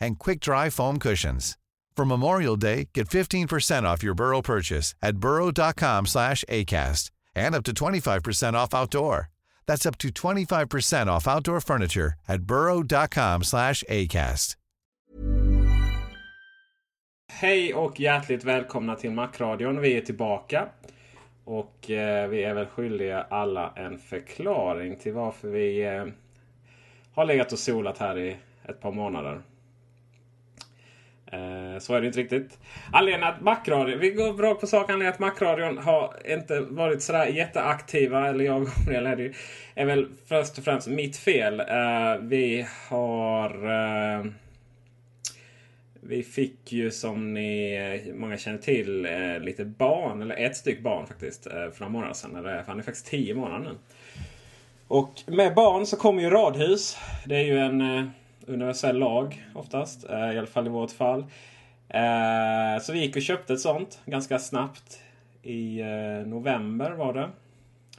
and quick-dry foam cushions. For Memorial Day, get 15% off your Burrow purchase at burrow.com slash ACAST and up to 25% off outdoor. That's up to 25% off outdoor furniture at burrow.com slash ACAST. Hej och hjärtligt välkomna till Macradion. Vi är tillbaka. Och eh, vi är väl skyldiga alla en förklaring till varför vi eh, har legat och solat här i ett par månader. Eh, så är det inte riktigt. Anledningen att Macradion, vi går rakt på sak. Anledningen att Macradion har inte varit sådär jätteaktiva, eller jag eller det är väl först och främst mitt fel. Eh, vi har... Eh, vi fick ju som ni många känner till lite barn, eller ett styck barn faktiskt, för några månader sedan. Eller, han är faktiskt tio månader nu. Och med barn så kommer ju radhus. Det är ju en universell lag oftast. Eh, I alla fall i vårt fall. Eh, så vi gick och köpte ett sånt ganska snabbt. I eh, november var det.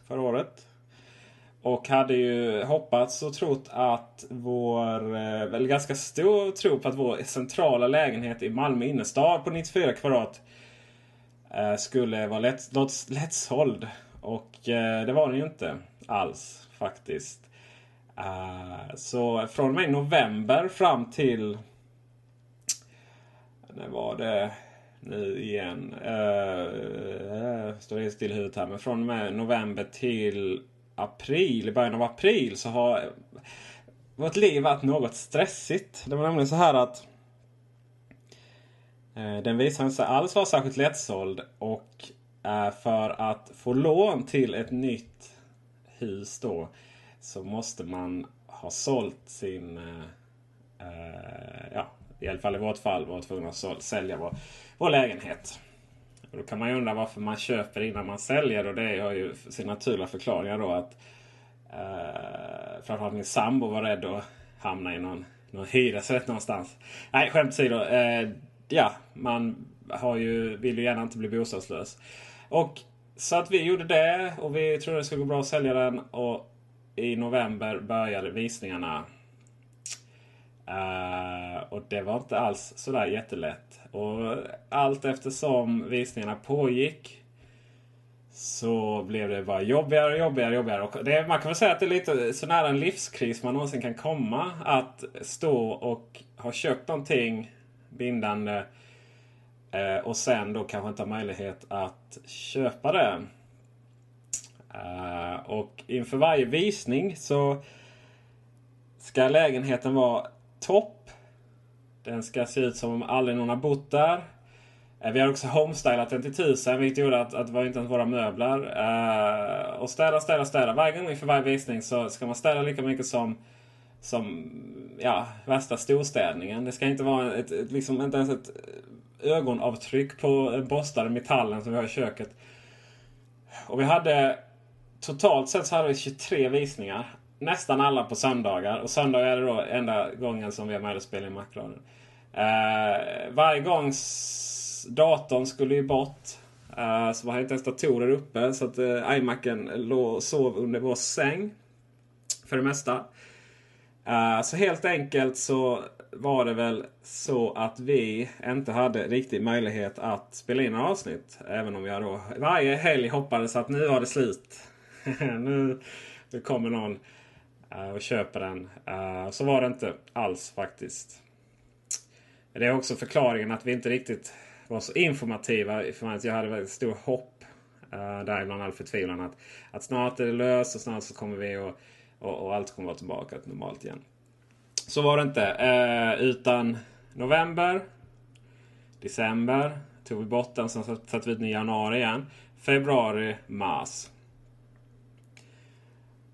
Förra året. Och hade ju hoppats och trott att vår, Eller väl ganska stor tro på att vår centrala lägenhet i Malmö innerstad på 94 kvadrat skulle vara lätt, lättsåld. Och det var den ju inte alls faktiskt. Uh, så från och med november fram till... När var det nu igen? Uh, står helt still i huvudet här. Men från och med november till april, i början av april så har vårt liv varit något stressigt. Det var nämligen så här att uh, den visade sig alls vara särskilt lättsåld. Och för att få lån till ett nytt hus då så måste man ha sålt sin... Eh, eh, ja, i alla fall i vårt fall var tvungna att sälja vår, vår lägenhet. Och då kan man ju undra varför man köper innan man säljer. Och det har ju sin naturliga förklaringar då att eh, framförallt min sambo var rädd att hamna i någon, någon hyresrätt någonstans. Nej, skämt åsido. Eh, ja, man har ju, vill ju gärna inte bli bostadslös. Och så att vi gjorde det och vi trodde det skulle gå bra att sälja den. Och i november började visningarna. Uh, och det var inte alls sådär jättelätt. Och allt eftersom visningarna pågick så blev det bara jobbigare och jobbigare. jobbigare. Och det, man kan väl säga att det är lite så nära en livskris man någonsin kan komma. Att stå och ha köpt någonting bindande uh, och sen då kanske inte ha möjlighet att köpa det. Uh, och inför varje visning så ska lägenheten vara topp. Den ska se ut som om aldrig någon har bott där. Uh, vi har också homestylat den till tusen vilket gjorde att, att det var inte ens våra möbler. Uh, och städa, städa, städa. Varje gång inför varje visning så ska man städa lika mycket som som ja, värsta storstädningen. Det ska inte vara ett, ett, liksom, inte ens ett ögonavtryck på borstade metallen som vi har i köket. Och vi hade totalt sett så hade vi 23 visningar. Nästan alla på söndagar. Och söndagar är det då enda gången som vi har möjlighet att spela in Macradion. Uh, varje gång datorn skulle ju bort. Uh, så var inte ens datorer uppe. Så att uh, iMacen låg och sov under vår säng. För det mesta. Uh, så helt enkelt så var det väl så att vi inte hade riktig möjlighet att spela in några avsnitt. Även om jag då varje helg hoppades att nu var det slut. nu, nu kommer någon uh, och köper den. Uh, så var det inte alls faktiskt. Det är också förklaringen att vi inte riktigt var så informativa. För att jag hade väldigt stor hopp. Eh, uh, däribland all förtvivlan. Att, att snart är det löst och snart så kommer vi och, och, och allt kommer vara tillbaka till normalt igen. Så var det inte. Utan november, december tog vi bort den. Sen satte vi den i januari igen. Februari, mars.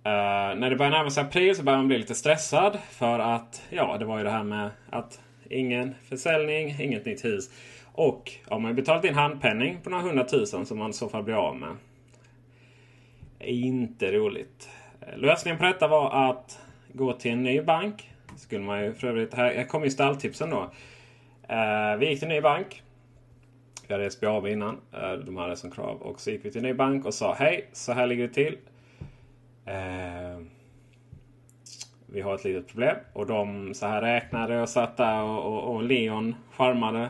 Uh, när det börjar närma sig april så börjar man bli lite stressad. För att ja, det var ju det här med att ingen försäljning, inget nytt hus. Och har man betalat in handpenning på några hundratusen som man i så fall blir av med. Inte roligt. Eh, lösningen på detta var att gå till en ny bank. Skulle man ju för övrigt, här, här kommer ju stalltipsen då. Uh, vi gick till en ny bank. Vi hade SBAB innan. Uh, de hade som krav. Och så gick vi till en ny bank och sa hej, så här ligger det till. Eh, vi har ett litet problem. Och de så här räknade och satt där och, och, och Leon charmade.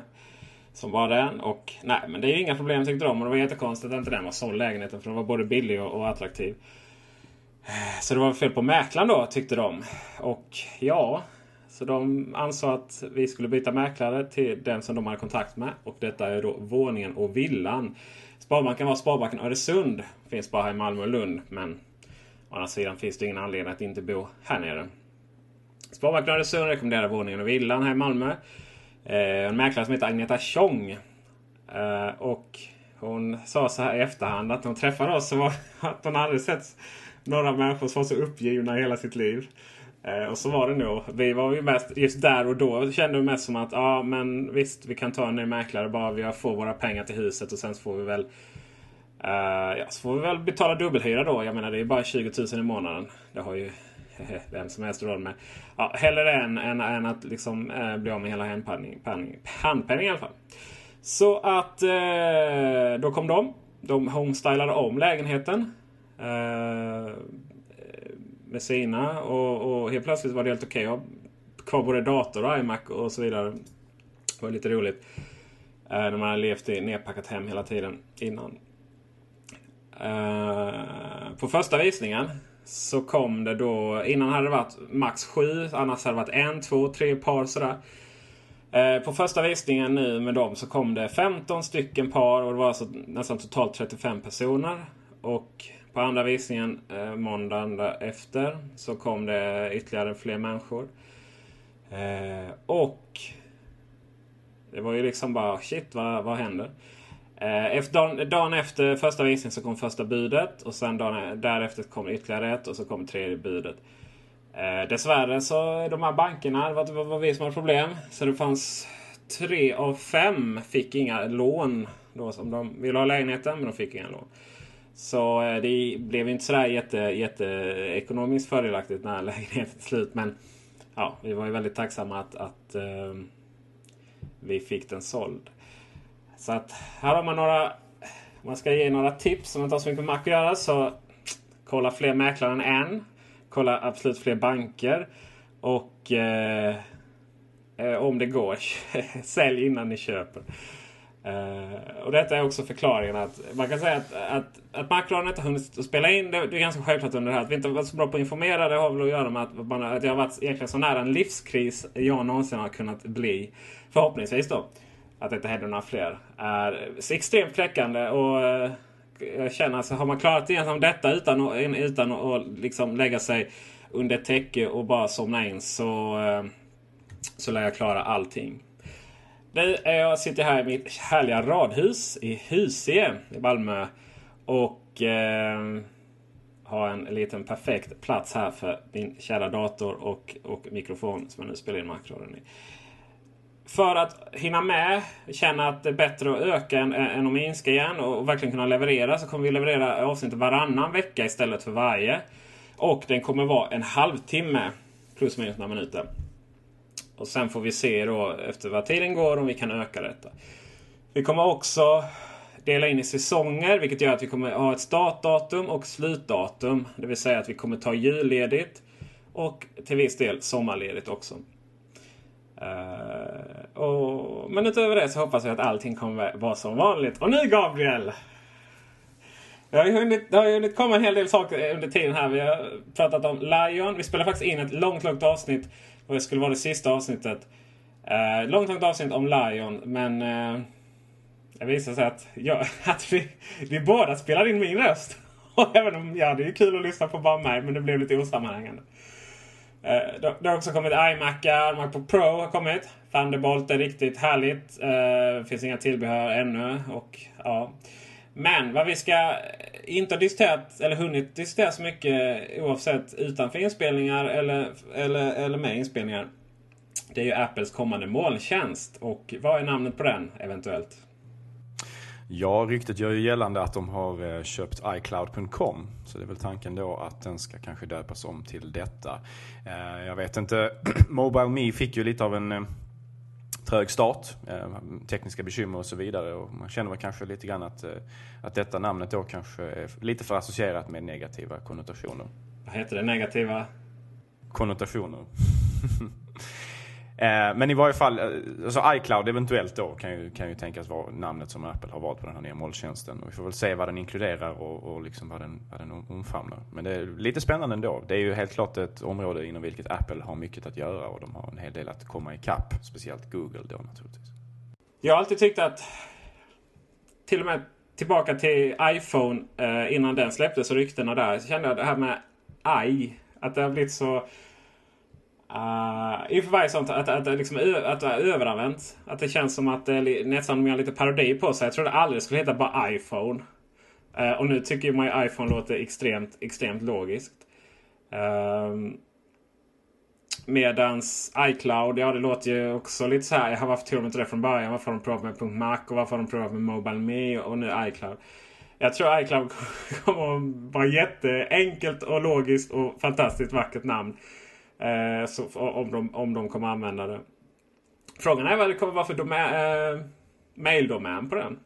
Som var den. Och nej, men det är ju inga problem tyckte de. Och det var jättekonstigt att inte den var såld lägenheten. För den var både billig och, och attraktiv. Ehm, så det var fel på mäklaren då tyckte de. Och ja, så de ansåg att vi skulle byta mäklare till den som de hade kontakt med. Och detta är då våningen och villan. Sparbanken var Sparbanken Öresund. Finns bara här i Malmö och Lund. Men å andra sidan finns det ingen anledning att inte bo här nere. Sparbanken Öresund rekommenderar våningen och villan här i Malmö. Eh, en mäklare som heter Agneta Tjong. Eh, och hon sa så här i efterhand att när hon träffade oss så var att hon aldrig sett några människor som var så uppgivna i hela sitt liv. Eh, och så var det nog. Vi var ju mest, just där och då kände vi mest som att ja men visst vi kan ta en ny mäklare bara vi får våra pengar till huset och sen får vi väl Uh, ja, så får vi väl betala dubbelhyra då. Jag menar det är ju bara 20 000 i månaden. Det har ju vem som helst råd med. Ja, hellre än, än, än att liksom, uh, bli av med hela handpenningen i alla fall. Så att uh, då kom de. De homestylade om lägenheten. Uh, med sina och, och helt plötsligt var det helt okej okay. kvar både dator och iMac och så vidare. Det var lite roligt. Uh, när man hade levt i nedpackat hem hela tiden innan. Eh, på första visningen så kom det då, innan hade det varit max sju, annars hade det varit en, två, tre par sådär. Eh, på första visningen nu med dem så kom det 15 stycken par och det var alltså nästan totalt 35 personer. Och på andra visningen eh, måndagen efter så kom det ytterligare fler människor. Eh, och det var ju liksom bara shit vad, vad händer? Eh, efter, dagen, dagen, efter första visningen så kom första budet och sen dagen e- därefter kom ytterligare ett och så kom tredje budet. Eh, dessvärre så de här bankerna, det var, det var vi som hade problem. Så det fanns tre av fem fick inga lån. Då, som de ville ha lägenheten men de fick inga lån. Så eh, det blev inte sådär jätte, jätte ekonomiskt fördelaktigt när lägenheten till slut. Men ja, vi var ju väldigt tacksamma att, att eh, vi fick den såld. Så att här har man några... Om man ska ge några tips som inte har så mycket med Mac att göra så kolla fler mäklare än en. Kolla absolut fler banker. Och eh, eh om det går, sälj innan ni köper. Uh, och detta är också förklaringen att man kan säga att, att, att Macron inte har hunnit spela in. Det, det är ganska självklart under det här. Att vi inte varit så bra på att informera det har väl att göra med att, man, att jag har varit egentligen så nära en livskris jag någonsin har kunnat bli. Förhoppningsvis då. Att det inte händer några fler. Är extremt kläckande och eh, jag känner att har man klarat igenom detta utan, att, utan att liksom lägga sig under täcke och bara somna in så, eh, så lär jag klara allting. Nu är jag sitter här i mitt härliga radhus i Husie i Malmö. Och eh, har en liten perfekt plats här för min kära dator och, och mikrofon som jag nu spelar in makrorna i. För att hinna med, känna att det är bättre att öka än, än att minska igen och verkligen kunna leverera så kommer vi leverera avsnitt varannan vecka istället för varje. Och den kommer vara en halvtimme plus minus några minuter. Och sen får vi se då efter vad tiden går om vi kan öka detta. Vi kommer också dela in i säsonger vilket gör att vi kommer ha ett startdatum och slutdatum. Det vill säga att vi kommer ta julledigt och till viss del sommarledigt också. Uh, och, men utöver det så hoppas jag att allting kommer vara som vanligt. Och nu Gabriel! Det har ju hunnit, det har hunnit komma en hel del saker under tiden här. Vi har pratat om Lion. Vi spelade faktiskt in ett långt, långt avsnitt. Och det skulle vara det sista avsnittet. Uh, långt, långt avsnitt om Lion. Men eh, uh, det visade sig att, ja, att vi, vi båda spelade in min röst. Och även om, ja det är kul att lyssna på bara mig. Men det blev lite osammanhängande. Eh, det har också kommit iMacar, Macbook Pro har kommit. Thunderbolt är riktigt härligt. Eh, finns inga tillbehör ännu. Och, ja. Men vad vi ska eh, inte ha diskuterat eller hunnit diskutera så mycket oavsett utanför inspelningar eller, eller, eller med inspelningar. Det är ju Apples kommande molntjänst. Och vad är namnet på den eventuellt? Ja, ryktet gör ju gällande att de har eh, köpt iCloud.com. Så det är väl tanken då att den ska kanske döpas om till detta. Eh, jag vet inte. Mobile Me fick ju lite av en eh, trög start, tekniska bekymmer och så vidare. Och man känner väl kanske lite grann att, att detta namnet då kanske är lite för associerat med negativa konnotationer. Vad heter det negativa? Konnotationer. Eh, men i varje fall, eh, alltså iCloud eventuellt då kan ju, kan ju tänkas vara namnet som Apple har valt på den här nya molntjänsten. Och vi får väl se vad den inkluderar och, och liksom vad, den, vad den omfamnar. Men det är lite spännande ändå. Det är ju helt klart ett område inom vilket Apple har mycket att göra och de har en hel del att komma ikapp. Speciellt Google då naturligtvis. Jag har alltid tyckt att till och med tillbaka till iPhone eh, innan den släpptes och ryktena där. Så kände jag det här med i. Att det har blivit så Uh, inför varje sånt att, att, att, liksom, att det är överanvänt. Att det känns som att det är nästan mer lite parodi på sig. Jag trodde aldrig det skulle heta bara iPhone. Uh, och nu tycker man ju iPhone låter extremt, extremt logiskt. Uh, medans iCloud, ja det låter ju också lite så här. Jag har varför tog de inte det från början? Varför har de provat med .mac och varför har de provat med Mobile Me och nu iCloud? Jag tror iCloud kommer att vara jätteenkelt och logiskt och fantastiskt vackert namn. Eh, så, om, de, om de kommer använda det. Frågan är vad det kommer vara för domän, eh, maildomän på den.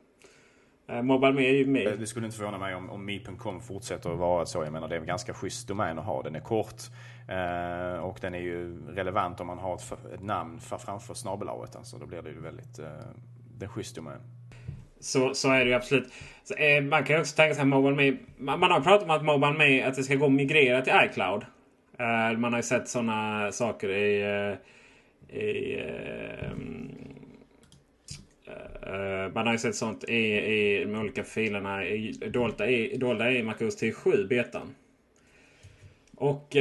Eh, Mobile är ju mail. Det skulle inte förvåna mig om, om Mi.com fortsätter att vara så. Jag menar det är en ganska schysst domän att ha. Den är kort eh, och den är ju relevant om man har ett, ett namn för, framför snabelaget. Alltså, då blir det ju väldigt eh, det är schysst domän. Så, så är det ju absolut. Så, eh, man kan ju också tänka sig att Mobile Me, man, man har pratat om att Mobile Me att det ska gå att migrera till iCloud. Uh, man har ju sett sådana saker i... Uh, i uh, man har ju sett sånt i, i de olika filerna i, dolda, i, dolda i MacOS 7 betan. Och...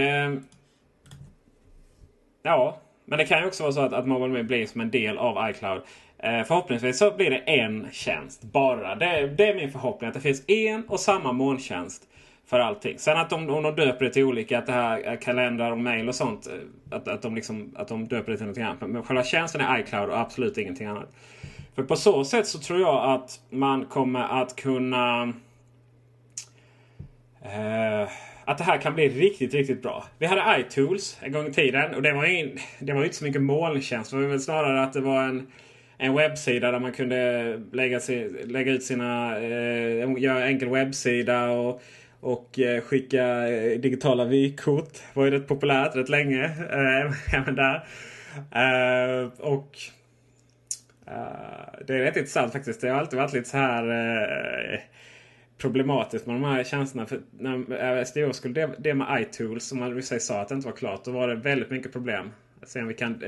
ja, men det kan ju också vara så att, att MobileMe blir som en del av iCloud. förhoppningsvis så blir det en tjänst bara. Det, det är min förhoppning att det finns en och samma molntjänst för allting. Sen att de, hon döper det till olika, att det här kalendrar och mail och sånt. Eh, att, att, de, liksom, att de döper det till någonting annat. Men själva tjänsten är iCloud och absolut ingenting annat. För på så sätt så tror jag att man kommer att kunna... Eh, att det här kan bli riktigt, riktigt bra. Vi hade iTools en gång i tiden och det var ju, det var inte så mycket molntjänst. Det var väl snarare att det var en, en webbsida där man kunde lägga, lägga ut sina... Eh, göra enkel webbsida och och eh, skicka eh, digitala vykort. var ju rätt populärt rätt länge. Eh, även där. Eh, och det är rätt intressant faktiskt. Det har alltid varit lite så här problematiskt med de här tjänsterna. För när SDO skulle det med iTools som man sig sa att det inte var klart. Då var det väldigt mycket problem. Se om vi kan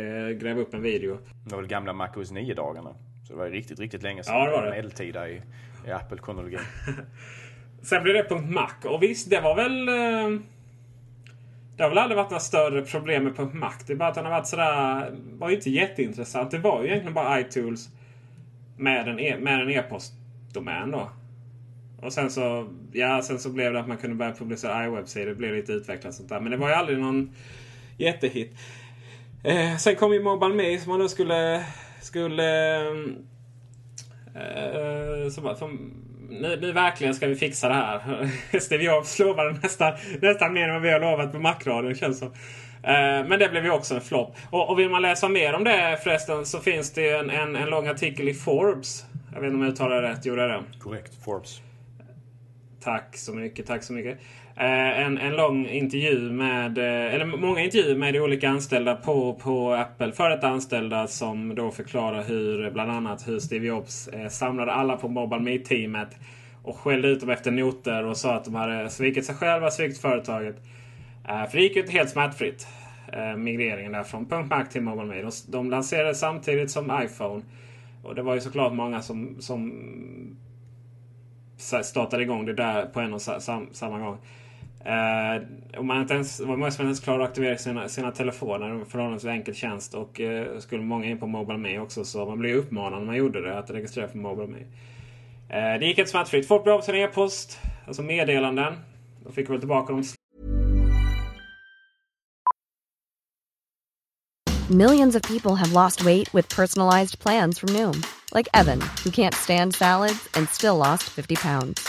gräva upp en video. Det var väl gamla MacOS 9-dagarna. Så det var riktigt, riktigt länge sedan. Ja, det var det. Medeltida i, i Apple-kronologin. Sen blev det .mac och visst, det var väl... Eh, det har väl aldrig varit några större problem med .mac. Det är bara att den har varit sådär... var ju inte jätteintressant. Det var ju egentligen bara iTools med en, e med en e-postdomän då. Och sen så, ja, sen så blev det att man kunde börja publicera iWebsidor. Det blev lite utvecklat sånt där. Men det var ju aldrig någon jättehit. Eh, sen kom ju Mobile Me som man då skulle... skulle eh, eh som, som nu, nu verkligen ska vi fixa det här. Steve Jobs lovade nästan, nästan mer än vad vi har lovat på Macradion känns som. Eh, men det blev ju också en flopp. Och, och, vill man läsa mer om det förresten så finns det en, en, en lång artikel i Forbes. Jag vet inte om jag uttalar det rätt. Gjorde jag det? Korrekt. Forbes. Tack så mycket, tack så mycket. Eh, en, en lång intervju med, eh, eller många intervjuer med olika anställda på, på Apple. För ett anställda som då förklarar hur, bland annat hur Steve Jobs eh, samlade alla på Mobile Meet-teamet. Och skällde ut dem efter noter och sa att de hade svikit sig själva, svikit företaget. För det gick ju inte helt smärtfritt. Migreringen där från Punkt Mac till Mobile Meet. De, de lanserades samtidigt som iPhone. Och det var ju såklart många som, som startade igång det där på en och samma gång. Eh, och man inte ens, var många som inte ens klarade att aktivera sina, sina telefoner. Det var förhållandevis enkel tjänst. Och eh, skulle många in på MobileMe också. Så man blev uppmanad när man gjorde det att registrera för MobileMe. Eh, det gick inte smärtfritt. Folk blev av sin e-post. Alltså meddelanden. De fick väl tillbaka dem. Millions of people have lost weight with personalized plans from Noom. Like Evan, who can't stand salads and still lost 50 pounds.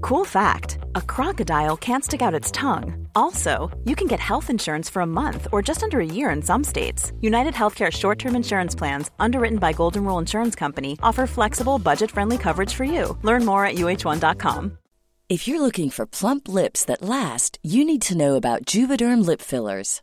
Cool fact a crocodile can't stick out its tongue. Also, you can get health insurance for a month or just under a year in some states. United Healthcare short term insurance plans, underwritten by Golden Rule Insurance Company, offer flexible, budget friendly coverage for you. Learn more at uh1.com. If you're looking for plump lips that last, you need to know about Juvederm lip fillers.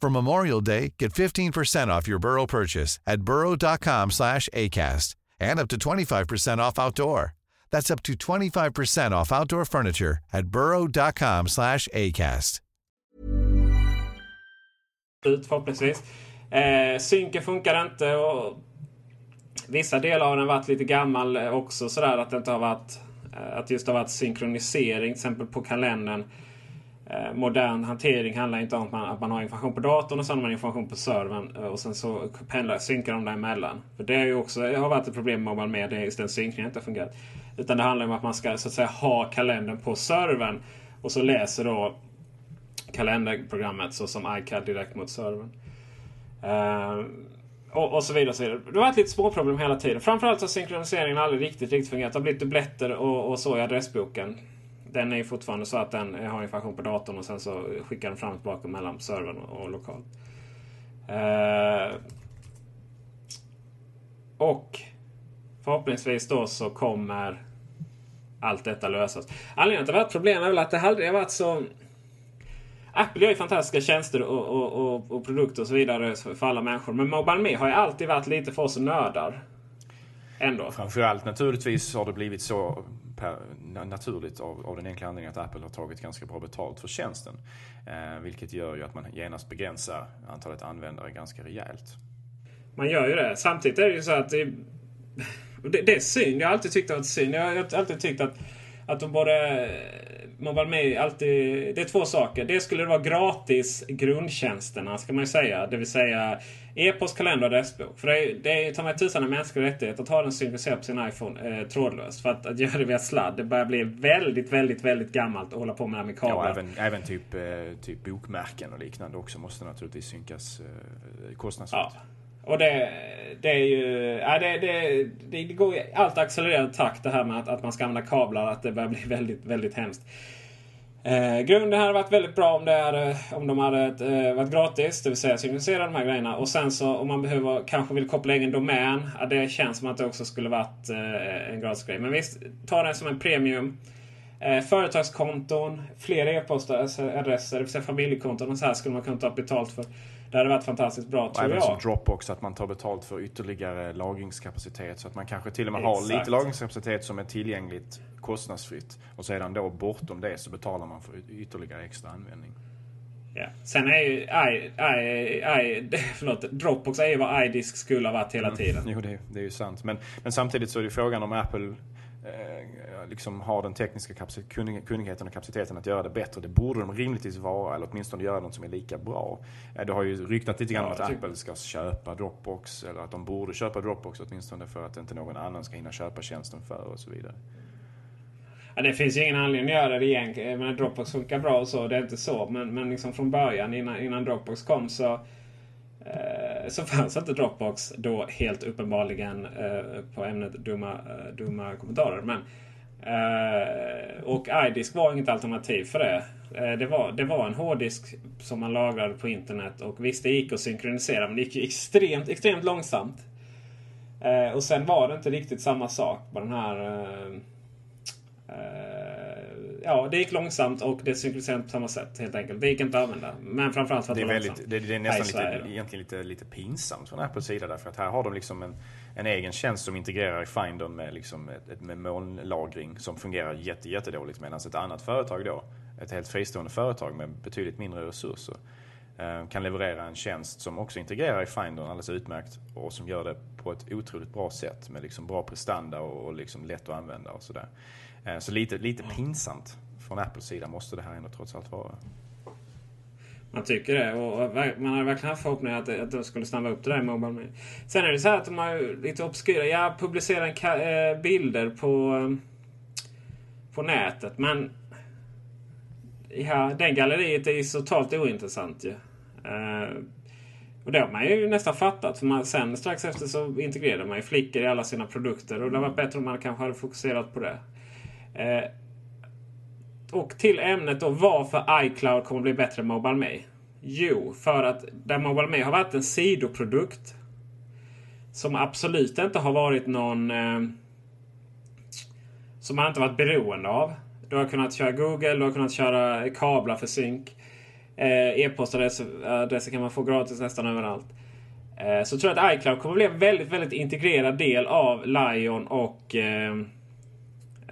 For Memorial Day, get 15% off your Burrow purchase at burrow.com slash ACAST and up to 25% off outdoor. That's up to 25% off outdoor furniture at burrow.com slash ACAST. Ut förhoppningsvis. Eh, synken funkar inte och vissa delar har den varit lite gammal också sådär att det inte har varit eh, att just har varit synkronisering till exempel på kalendern. Eh, modern hantering handlar inte om att man, att man har information på datorn och sen har man information på servern. Eh, och sen så pendlar, synkar de däremellan. För det, är ju också, har varit ett problem med Mobile Media, just den synkningen inte har fungerat. Utan det handlar om att man ska så att säga ha kalendern på servern. Och så läser då kalenderprogrammet så som iCal direkt mot servern. Uh, och, och, så vidare. Och så vidare. Det har varit lite småproblem hela tiden. Framförallt har synkroniseringen aldrig riktigt, riktigt fungerat. Det har blivit dubbletter och, och så i adressboken den är ju fortfarande så att den har information på datorn och sen så skickar den fram och tillbaka mellan servern och, lokal. Eh, och förhoppningsvis då så kommer allt detta lösas. Anledningen till att det har varit problem är väl att det aldrig har varit så... Apple gör ju fantastiska tjänster och, och, och, och, produkter och så vidare för alla människor. Men Mobile Me har ju alltid varit lite för oss nördar. Ändå. Framförallt naturligtvis har det blivit så per, naturligt av, av den enkla anledningen att Apple har tagit ganska bra betalt för tjänsten. Eh, vilket gör ju att man genast begränsar antalet användare ganska rejält. Man gör ju det. Samtidigt är det ju så att det, det, det är synd. Jag har alltid tyckt att det var synd. Jag har alltid tyckt att, att de borde Mobile Me alltid... Det är två saker. Det skulle vara gratis grundtjänsterna ska man ju säga. Det vill säga e-post, kalender och adressbok. För det är, det är ta mig tusan en mänsklig rättighet att ha den synkroniserad på sin iPhone eh, trådlöst. För att, att göra det via sladd, det börjar bli väldigt, väldigt, väldigt gammalt att hålla på med det med kablar. Ja, även, även typ, eh, typ bokmärken och liknande också måste naturligtvis synkas eh, kostnadsfritt. Ja. Och det, det är ju... Ja, det, det, det, går i allt accelererad takt det här med att, att man ska använda kablar. Att det börjar bli väldigt, väldigt hemskt. Eh, grunden hade varit väldigt bra om, det hade, eh, om de hade eh, varit gratis. Det vill säga synkronisera de här grejerna. Och sen så om man behöver, kanske vill koppla egen domän. Ja, det känns som att det också skulle varit eh, en gratis grej. Men visst, ta det som en premium. Eh, företagskonton, fler e-postadresser, det vill säga familjekonton och så här skulle man kunna ta betalt för. Det hade varit fantastiskt bra och tror även jag. som Dropbox att man tar betalt för ytterligare lagringskapacitet. Så att man kanske till och med Exakt. har lite lagringskapacitet som är tillgängligt kostnadsfritt. Och sedan då bortom det så betalar man för ytterligare extra användning. Ja. Sen är ju I, I, I, förlåt, Dropbox är ju vad iDisk skulle ha varit hela mm. tiden. Mm. Jo, det, det är ju sant. Men, men samtidigt så är det frågan om Apple liksom har den tekniska kunnigheten och kapaciteten att göra det bättre. Det borde de rimligtvis vara, eller åtminstone göra något som är lika bra. Eh, det har ju ryktat lite grann om att Apple ska köpa Dropbox, eller att de borde köpa Dropbox åtminstone för att inte någon annan ska hinna köpa tjänsten för och så vidare. Ja, det finns ju ingen anledning att göra det egentligen. Men Dropbox funkar bra och så, det är inte så. Men, men liksom från början innan, innan Dropbox kom så eh, Eh, så fanns inte Dropbox då helt uppenbarligen eh, på ämnet dumma, eh, dumma kommentarer. Men, och iDisk var inget alternativ för det. Det, var, det var en hårddisk som man lagrade på internet och visst det gick att synkronisera men det gick extremt, extremt långsamt. Och sen var det inte riktigt samma sak på den här ja, det gick långsamt och det synkroniserades på samma sätt helt enkelt. Det gick inte att använda. Men framförallt för att det är det väldigt, det, det, är nästan lite, egentligen lite, lite pinsamt från Apples sida därför att här har de liksom en, en egen tjänst som integrerar i Findern med, liksom ett, med molnlagring som fungerar jätte, jättedåligt medan ett annat företag då, ett helt fristående företag med betydligt mindre resurser Eh, kan leverera en tjänst som också integrerar i Findern alldeles utmärkt och som gör det på ett otroligt bra sätt med liksom bra prestanda och liksom lätt att använda och sådär. Eh, så lite, lite pinsamt från Apples sida måste det här ändå trots allt vara. Man tycker det. Och man hade verkligen haft förhoppningar att, att de skulle snabba upp det där i Mobile Me. Sen är det så här att de har lite obskyra. Jag publicerar eh, bilder på, på nätet. Men ja, den galleriet är ju totalt ointressant ju. Ja. Eh, och det har man ju nästan fattat. För man, sen strax efter så integrerade man ju flickor i alla sina produkter. Och det var bättre om man kanske hade fokuserat på det. Eh, och till ämnet då varför iCloud kommer bli bättre än MobileMe. Jo, för att där MobileMe har varit en sidoprodukt som absolut inte har varit någon... Eh, som man inte varit beroende av. Du har kunnat köra Google, du har kunnat köra kablar för synk. Eh, E-postadresser kan man få gratis nästan överallt. Eh, så tror jag att iCloud kommer bli en väldigt, väldigt integrerad del av Lion och eh,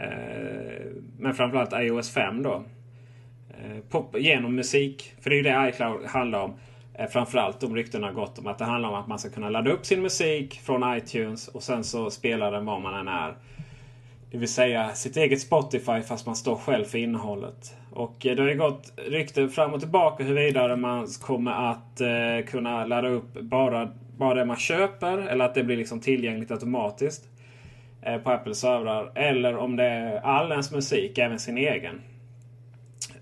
Eh, men framförallt iOS 5 då. Eh, pop, genom musik. För det är ju det iCloud handlar om. Eh, framförallt de ryktena har gått om att det handlar om att man ska kunna ladda upp sin musik från iTunes och sen så spelar den var man än är. Det vill säga sitt eget Spotify fast man står själv för innehållet. Och eh, det har ju gått rykten fram och tillbaka huruvida man kommer att eh, kunna ladda upp bara, bara det man köper eller att det blir liksom tillgängligt automatiskt. Eh, på Apples servrar. Eller om det är all ens musik, även sin egen.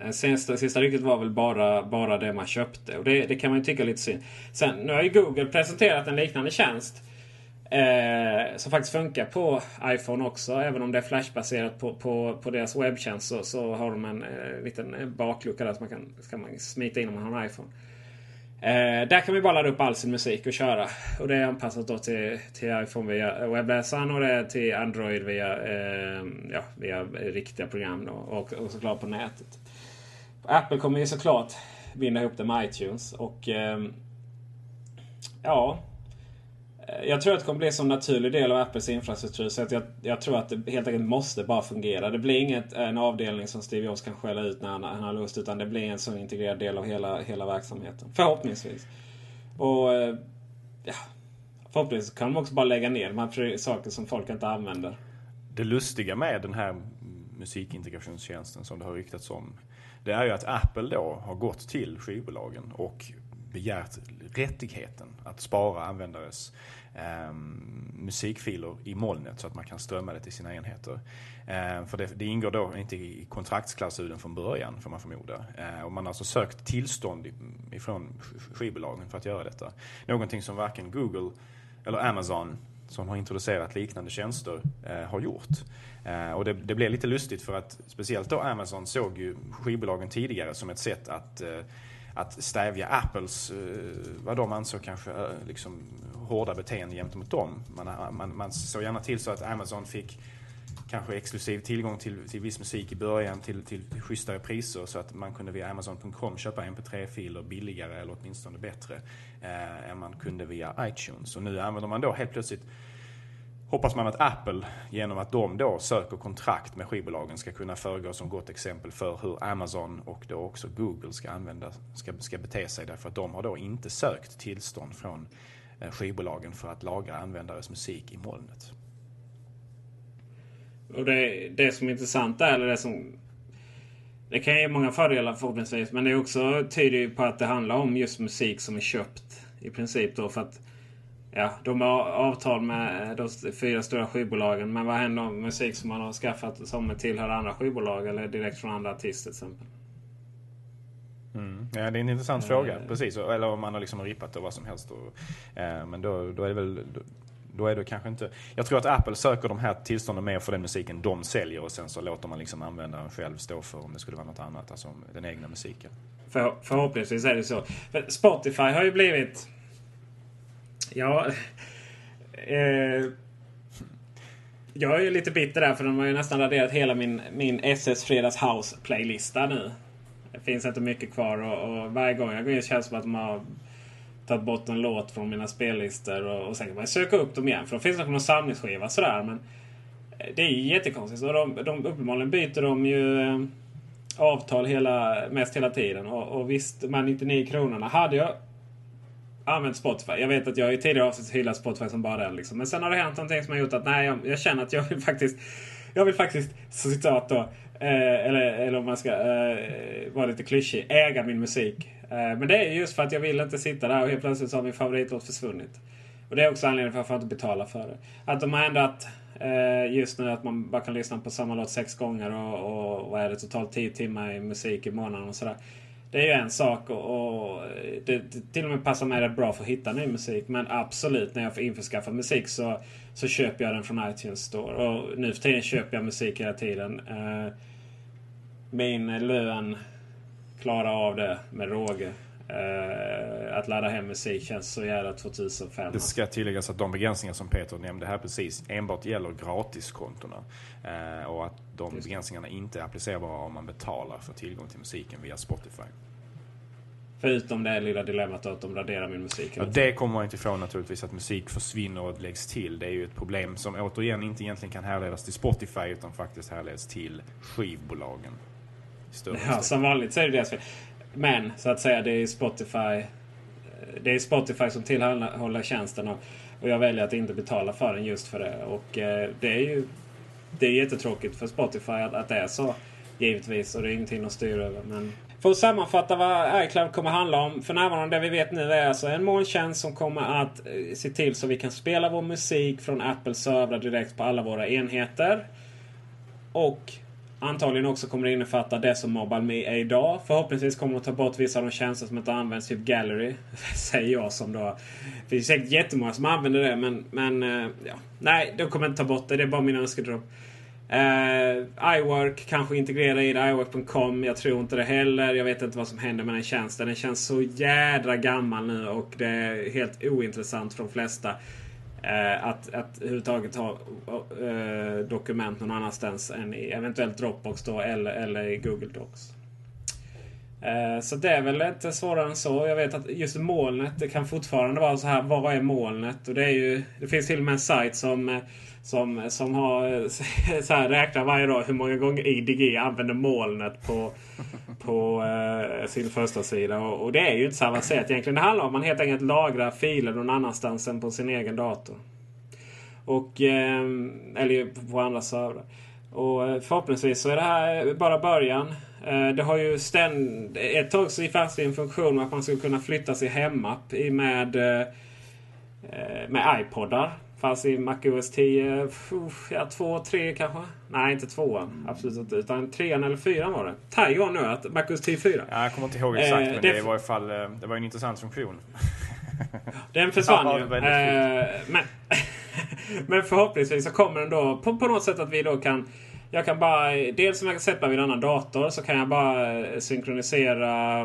Eh, sista, sista ryktet var väl bara, bara det man köpte. Och det, det kan man ju tycka lite synd. Sen, nu har ju Google presenterat en liknande tjänst. Eh, som faktiskt funkar på iPhone också. Även om det är flashbaserat på, på, på deras webbtjänst så, så har de en eh, liten baklucka där som man kan, kan man smita in om man har en iPhone. Eh, där kan vi bara ladda upp all sin musik och köra. Och det är anpassat då till, till iPhone via webbläsaren och det är till Android via, eh, ja, via riktiga program då, och, och såklart på nätet. Apple kommer ju såklart binda ihop det med iTunes och eh, ja. Eh, jag tror att det kommer bli en så naturlig del av Apples infrastruktur så att jag, jag, tror att det helt enkelt måste bara fungera. Det blir inget eh, en avdelning som Steve Jobs kan skälla ut när han, han har lust utan det blir en så integrerad del av hela, hela verksamheten. Förhoppningsvis. Och eh, ja, Förhoppningsvis kan de också bara lägga ner de här saker som folk inte använder. Det lustiga med den här musikintegrationstjänsten som det har ryktats om. Det är ju att Apple då har gått till skivbolagen och begärt rättigheten att spara användares eh, musikfiler i molnet så att man kan strömma det till sina enheter. Eh, för det, det, ingår då inte i kontraktsklausulen från början får man förmoda. Eh, och man har alltså sökt tillstånd ifrån skivbolagen för att göra detta. Någonting som varken Google eller Amazon som har introducerat liknande tjänster eh, har gjort. Eh, och det, det blev lite lustigt för att speciellt då Amazon såg ju skivbolagen tidigare som ett sätt att eh, att stävja Apples, eh, vad de ansåg kanske eh, liksom, hårda beteende gentemot dem. Man, man, man såg gärna till så att Amazon fick kanske exklusiv tillgång till, till viss musik i början till, till schysstare priser så att man kunde via Amazon.com köpa mp3-filer billigare eller åtminstone bättre eh, än man kunde via iTunes. Och nu använder man då helt plötsligt hoppas man att Apple genom att de då söker kontrakt med skivbolagen ska kunna föregå som gott exempel för hur Amazon och då också Google ska, använda, ska, ska bete sig. Därför att de har då inte sökt tillstånd från eh, skivbolagen för att lagra användares musik i molnet. Och det, det som är intressant där, eller det som... Det kan ge många fördelar förhoppningsvis. Men det är också tyder ju på att det handlar om just musik som är köpt i princip då. För att ja, de har avtal med de fyra stora skivbolagen. Men vad händer med musik som man har skaffat som tillhör andra skivbolag eller direkt från andra artister till exempel? Mm. Ja, det är en intressant mm. fråga. Precis. Eller om man har liksom rippat och vad som helst. Och, eh, men då, då är det väl... Då, då är det kanske inte... Jag tror att Apple söker de här tillstånden mer för den musiken de säljer och sen så låter man liksom användaren själv stå för om det skulle vara något annat, alltså den egna musiken. För, förhoppningsvis är det så. För Spotify har ju blivit... Ja... Eh, jag är ju lite bitter där för de har ju nästan raderat hela min, min SS Fredags House-playlista nu. Det finns inte mycket kvar och, och varje gång jag går in känns det som att de har tagit bort en låt från mina spellistor. Och, och sen kan man söka upp dem igen. För då finns det någon samlingsskiva sådär. Men eh, det är ju jättekonstigt. Och de, de, uppenbarligen byter de ju eh, avtal hela, mest hela tiden. Och, och visst, de här 99 kronorna. Hade jag använt Spotify. Jag vet att jag i tidigare avsnitt hyllat Spotify som bara den. Liksom. Men sen har det hänt någonting som har gjort att nej, jag, jag känner att jag vill faktiskt jag vill faktiskt, citat då, eh, eller, eller om man ska eh, vara lite klyschig, äga min musik. Eh, men det är just för att jag vill inte sitta där och helt plötsligt så har min favoritlåt försvunnit. Och det är också anledningen till varför jag inte betalar för det. Att de har ändrat eh, just nu att man bara kan lyssna på samma låt sex gånger och, och vad är det totalt tio timmar i musik i månaden och sådär. Det är ju en sak och, och eh, det, det, till och med passar mig rätt bra för att hitta ny musik. Men absolut, när jag får införskaffa musik så, så köper jag den från iTunes Store. Och nu för tiden köper jag musik hela tiden. Eh, min lön klarar av det med råge. Uh, att ladda hem musik känns så jävla 2005. Det ska tilläggas att de begränsningar som Peter nämnde här precis enbart gäller gratiskontona. Uh, och att de Just. begränsningarna inte är applicerbara om man betalar för tillgång till musiken via Spotify. Förutom det lilla dilemmat att de raderar min musik. Ja, det kommer man inte ifrån naturligtvis, att musik försvinner och läggs till. Det är ju ett problem som återigen inte egentligen kan härledas till Spotify utan faktiskt härleds till skivbolagen. Ja, som vanligt så är det deras fel. Men så att säga, det är Spotify. Eh, det är Spotify som tillhandahåller tjänsten. Och, och jag väljer att inte betala för den just för det. Och eh, det är ju det är jättetråkigt för Spotify att, att det är så. Givetvis. Och det är ingenting att styra över. Men för att sammanfatta vad iCloud kommer handla om. För närvarande det vi vet nu är alltså en molntjänst som kommer att eh, se till så vi kan spela vår musik från Apples servrar direkt på alla våra enheter. Och antagligen också kommer det innefatta det som MobileMe är idag. Förhoppningsvis kommer de ta bort vissa av de tjänster som inte används, typ Gallery. Säger jag som då... Det finns säkert jättemånga som använder det men, men eh, ja. Nej, de kommer inte ta bort det. Det är bara min önskedröm. Uh, eh, iWork kanske integrerar i det, iWork.com. Jag tror inte det heller. Jag vet inte vad som händer med den tjänsten. Den känns så jädra gammal nu och det är helt ointressant för de flesta. Eh, att, att överhuvudtaget ha eh, dokument någon annanstans än i eventuellt Dropbox då eller, eller i Google Docs. Eh, så det är väl inte svårare än så. Jag vet att just molnet, det kan fortfarande vara så här. Vad är molnet? Och det, är ju, det finns till och med en sajt som, som, som har eh, så här, räknar varje dag hur många gånger IDG använder molnet på, på eh, sin första sida. Och, och, det är ju inte så avancerat egentligen. Det handlar om att man helt enkelt lagrar filer någon annanstans än på sin egen dator. Och, eh, eller på andra servrar. Och eh, förhoppningsvis så är det här bara början. Eh, det har ju ständ... Ett tag så fanns det en funktion att man skulle kunna flytta sin hemapp med, eh, med iPodar. Fanns i MacOS 10, ja 2, 3 kanske? Nej, inte 2 Absolut inte. Utan 3 eller 4 var det. Taiwan nu att MacOS 10 4. Ja, jag kommer inte ihåg exakt, eh, men det, det, var i fall, det var en intressant funktion. Den försvann ja, ju. Eh, men, men förhoppningsvis så kommer den då på, på något sätt att vi då kan jag kan bara, dels om jag kan sätta vid en annan dator så kan jag bara eh, synkronisera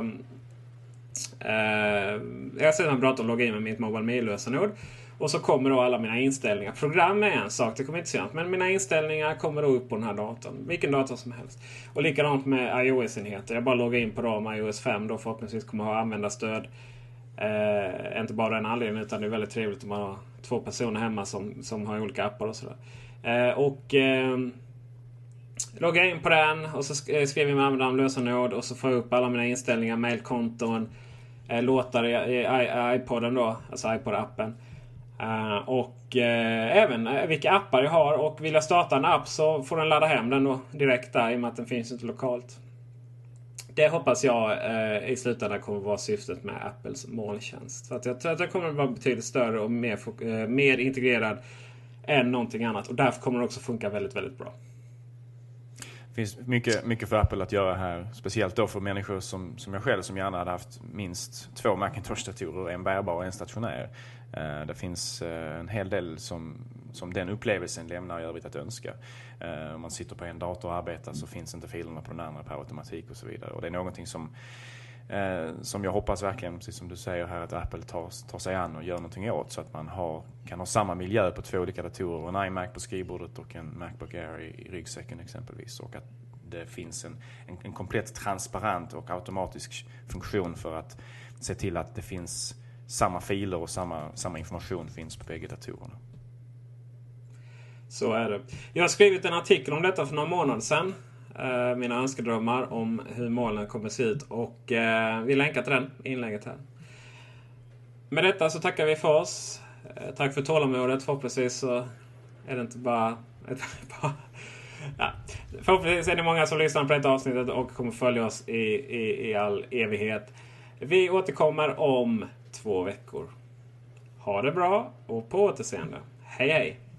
eh, jag sätter en dator och loggar in med mitt Mobile Me-lösenord. Och så kommer då alla mina inställningar. Program är en sak, det kommer inte se Men mina inställningar kommer då upp på den här datorn. Vilken dator som helst. Och likadant med iOS-enheter. Jag bara loggar in på dem. iOS 5 då förhoppningsvis kommer ha användarstöd. Eh, inte bara den anledningen utan det är väldigt trevligt om man har två personer hemma som, som har olika appar och sådär. Eh, och eh, loggar in på den och så eh, skriver jag med användaren lösenord och så får jag upp alla mina inställningar, mailkonton, eh, låtar i, i, i iPoden då, alltså iPod-appen. Uh, och uh, även uh, vilka appar jag har. Och vill jag starta en app så får den ladda hem den då direkt där i och med att den finns inte lokalt. Det hoppas jag i slutändan kommer vara syftet med Apples molntjänst. Så att jag tror att den kommer att vara betydligt större och mer, mer integrerad än någonting annat. Och därför kommer den också funka väldigt, väldigt bra. Det finns mycket, mycket för Apple att göra här. Speciellt då för människor som, som jag själv som gärna hade haft minst två Macintosh-datorer, en bärbar och en stationär. Uh, det finns uh, en hel del som, som den upplevelsen lämnar i övrigt att önska. Uh, om man sitter på en dator och arbetar så finns inte filerna på den andra per automatik och så vidare. Och det är någonting som Eh, som jag hoppas verkligen, precis som du säger här, att Apple tar, tar sig an och gör någonting åt så att man har, kan ha samma miljö på två olika datorer. En iMac på skrivbordet och en Macbook Air i, i ryggsäcken exempelvis. Och att det finns en, en, en komplett transparent och automatisk funktion för att se till att det finns samma filer och samma, samma information finns på bägge datorerna. Så är det. Jag har skrivit en artikel om detta för några månader sedan. Eh, mina önskedrömmar om hur molnen kommer se ut. Och eh, vi länkar till den inlägget här. Med detta så tackar vi för oss. Eh, tack för tålamodet. Förhoppningsvis så är det inte bara... ja. Förhoppningsvis är det många som lyssnar på detta avsnittet och kommer följa oss i, i, i all evighet. Vi återkommer om två veckor. Ha det bra och på återseende. Hej hej!